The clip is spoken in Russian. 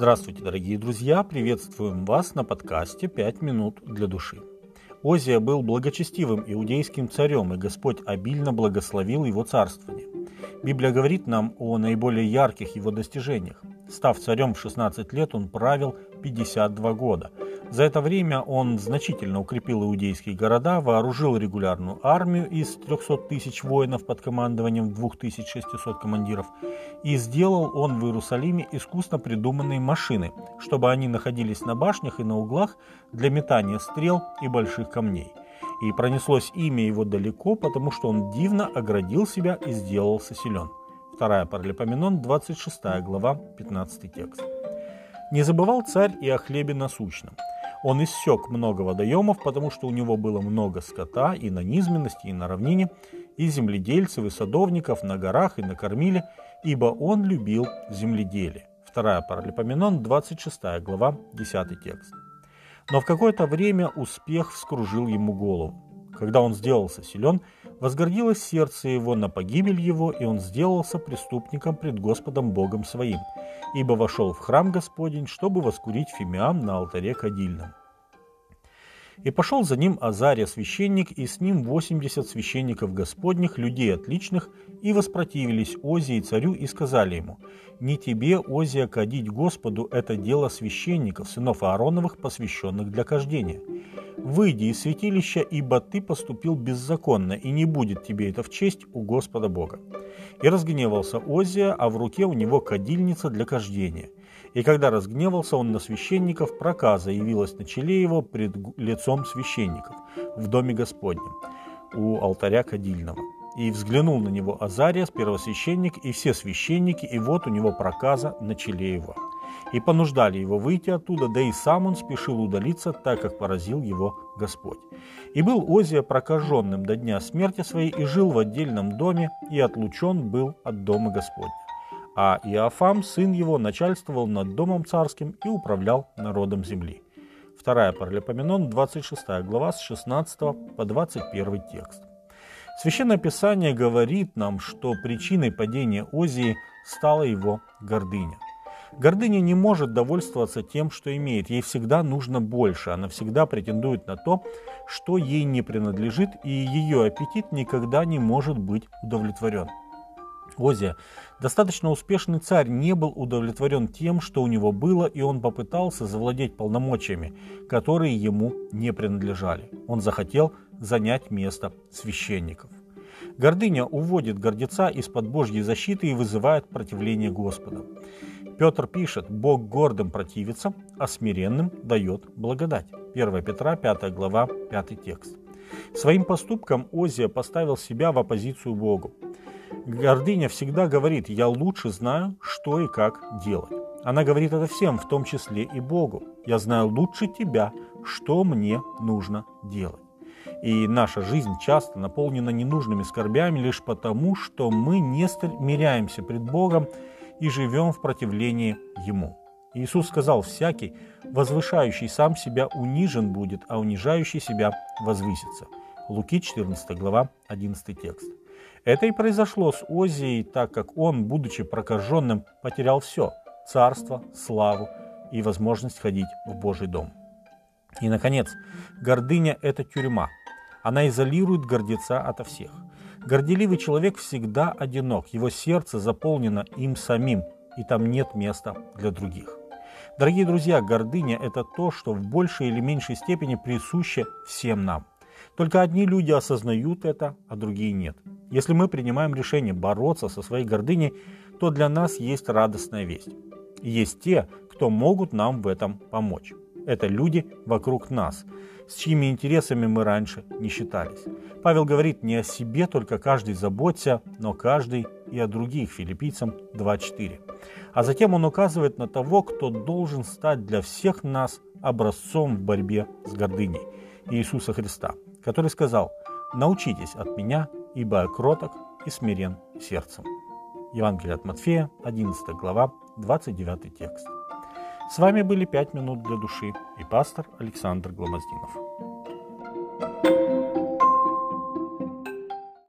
Здравствуйте, дорогие друзья! Приветствуем вас на подкасте «Пять минут для души». Озия был благочестивым иудейским царем, и Господь обильно благословил его царствование. Библия говорит нам о наиболее ярких его достижениях. Став царем в 16 лет, он правил 52 года – за это время он значительно укрепил иудейские города, вооружил регулярную армию из 300 тысяч воинов под командованием 2600 командиров, и сделал он в Иерусалиме искусно придуманные машины, чтобы они находились на башнях и на углах для метания стрел и больших камней. И пронеслось имя его далеко, потому что он дивно оградил себя и сделался силен. Вторая Паралипоменон, 26 глава, 15 текст. Не забывал царь и о хлебе насущном – он иссек много водоемов, потому что у него было много скота и на низменности, и на равнине, и земледельцев, и садовников на горах, и на кормиле, ибо он любил земледелие. Вторая Паралипоменон, 26 глава, 10 текст. Но в какое-то время успех вскружил ему голову. Когда он сделался силен, возгордилось сердце его на погибель его, и он сделался преступником пред Господом Богом своим, ибо вошел в храм Господень, чтобы воскурить фимиам на алтаре кадильном. И пошел за ним Азария священник, и с ним восемьдесят священников господних, людей отличных, и воспротивились Озии царю и сказали ему, «Не тебе, Озия, кадить Господу, это дело священников, сынов Аароновых, посвященных для кождения. Выйди из святилища, ибо ты поступил беззаконно, и не будет тебе это в честь у Господа Бога». И разгневался Озия, а в руке у него кадильница для кождения – и когда разгневался он на священников, проказа явилась на челе его пред лицом священников в доме Господнем у алтаря кадильного. И взглянул на него Азария, первосвященник, и все священники, и вот у него проказа на челе его. И понуждали его выйти оттуда, да и сам он спешил удалиться, так как поразил его Господь. И был Озия прокаженным до дня смерти своей, и жил в отдельном доме, и отлучен был от дома Господня а Иофам, сын его, начальствовал над домом царским и управлял народом земли. Вторая Паралипоменон, 26 глава, с 16 по 21 текст. Священное Писание говорит нам, что причиной падения Озии стала его гордыня. Гордыня не может довольствоваться тем, что имеет. Ей всегда нужно больше. Она всегда претендует на то, что ей не принадлежит, и ее аппетит никогда не может быть удовлетворен. Озия, достаточно успешный царь, не был удовлетворен тем, что у него было, и он попытался завладеть полномочиями, которые ему не принадлежали. Он захотел занять место священников. Гордыня уводит гордеца из-под Божьей защиты и вызывает противление Господа. Петр пишет, Бог гордым противится, а смиренным дает благодать. 1 Петра, 5 глава, 5 текст. Своим поступком Озия поставил себя в оппозицию Богу. Гордыня всегда говорит, я лучше знаю, что и как делать. Она говорит это всем, в том числе и Богу. Я знаю лучше тебя, что мне нужно делать. И наша жизнь часто наполнена ненужными скорбями лишь потому, что мы не смиряемся пред Богом и живем в противлении Ему. Иисус сказал, всякий, возвышающий сам себя, унижен будет, а унижающий себя возвысится. Луки 14 глава 11 текст. Это и произошло с Озией, так как он, будучи прокаженным, потерял все – царство, славу и возможность ходить в Божий дом. И, наконец, гордыня – это тюрьма. Она изолирует гордеца ото всех. Горделивый человек всегда одинок, его сердце заполнено им самим, и там нет места для других. Дорогие друзья, гордыня – это то, что в большей или меньшей степени присуще всем нам. Только одни люди осознают это, а другие нет. Если мы принимаем решение бороться со своей гордыней, то для нас есть радостная весть. есть те, кто могут нам в этом помочь. Это люди вокруг нас, с чьими интересами мы раньше не считались. Павел говорит, не о себе только каждый заботься, но каждый и о других, филиппийцам 2.4. А затем он указывает на того, кто должен стать для всех нас образцом в борьбе с гордыней – Иисуса Христа, который сказал «Научитесь от меня, ибо я кроток и смирен сердцем». Евангелие от Матфея, 11 глава, 29 текст. С вами были «Пять минут для души» и пастор Александр Гломоздинов.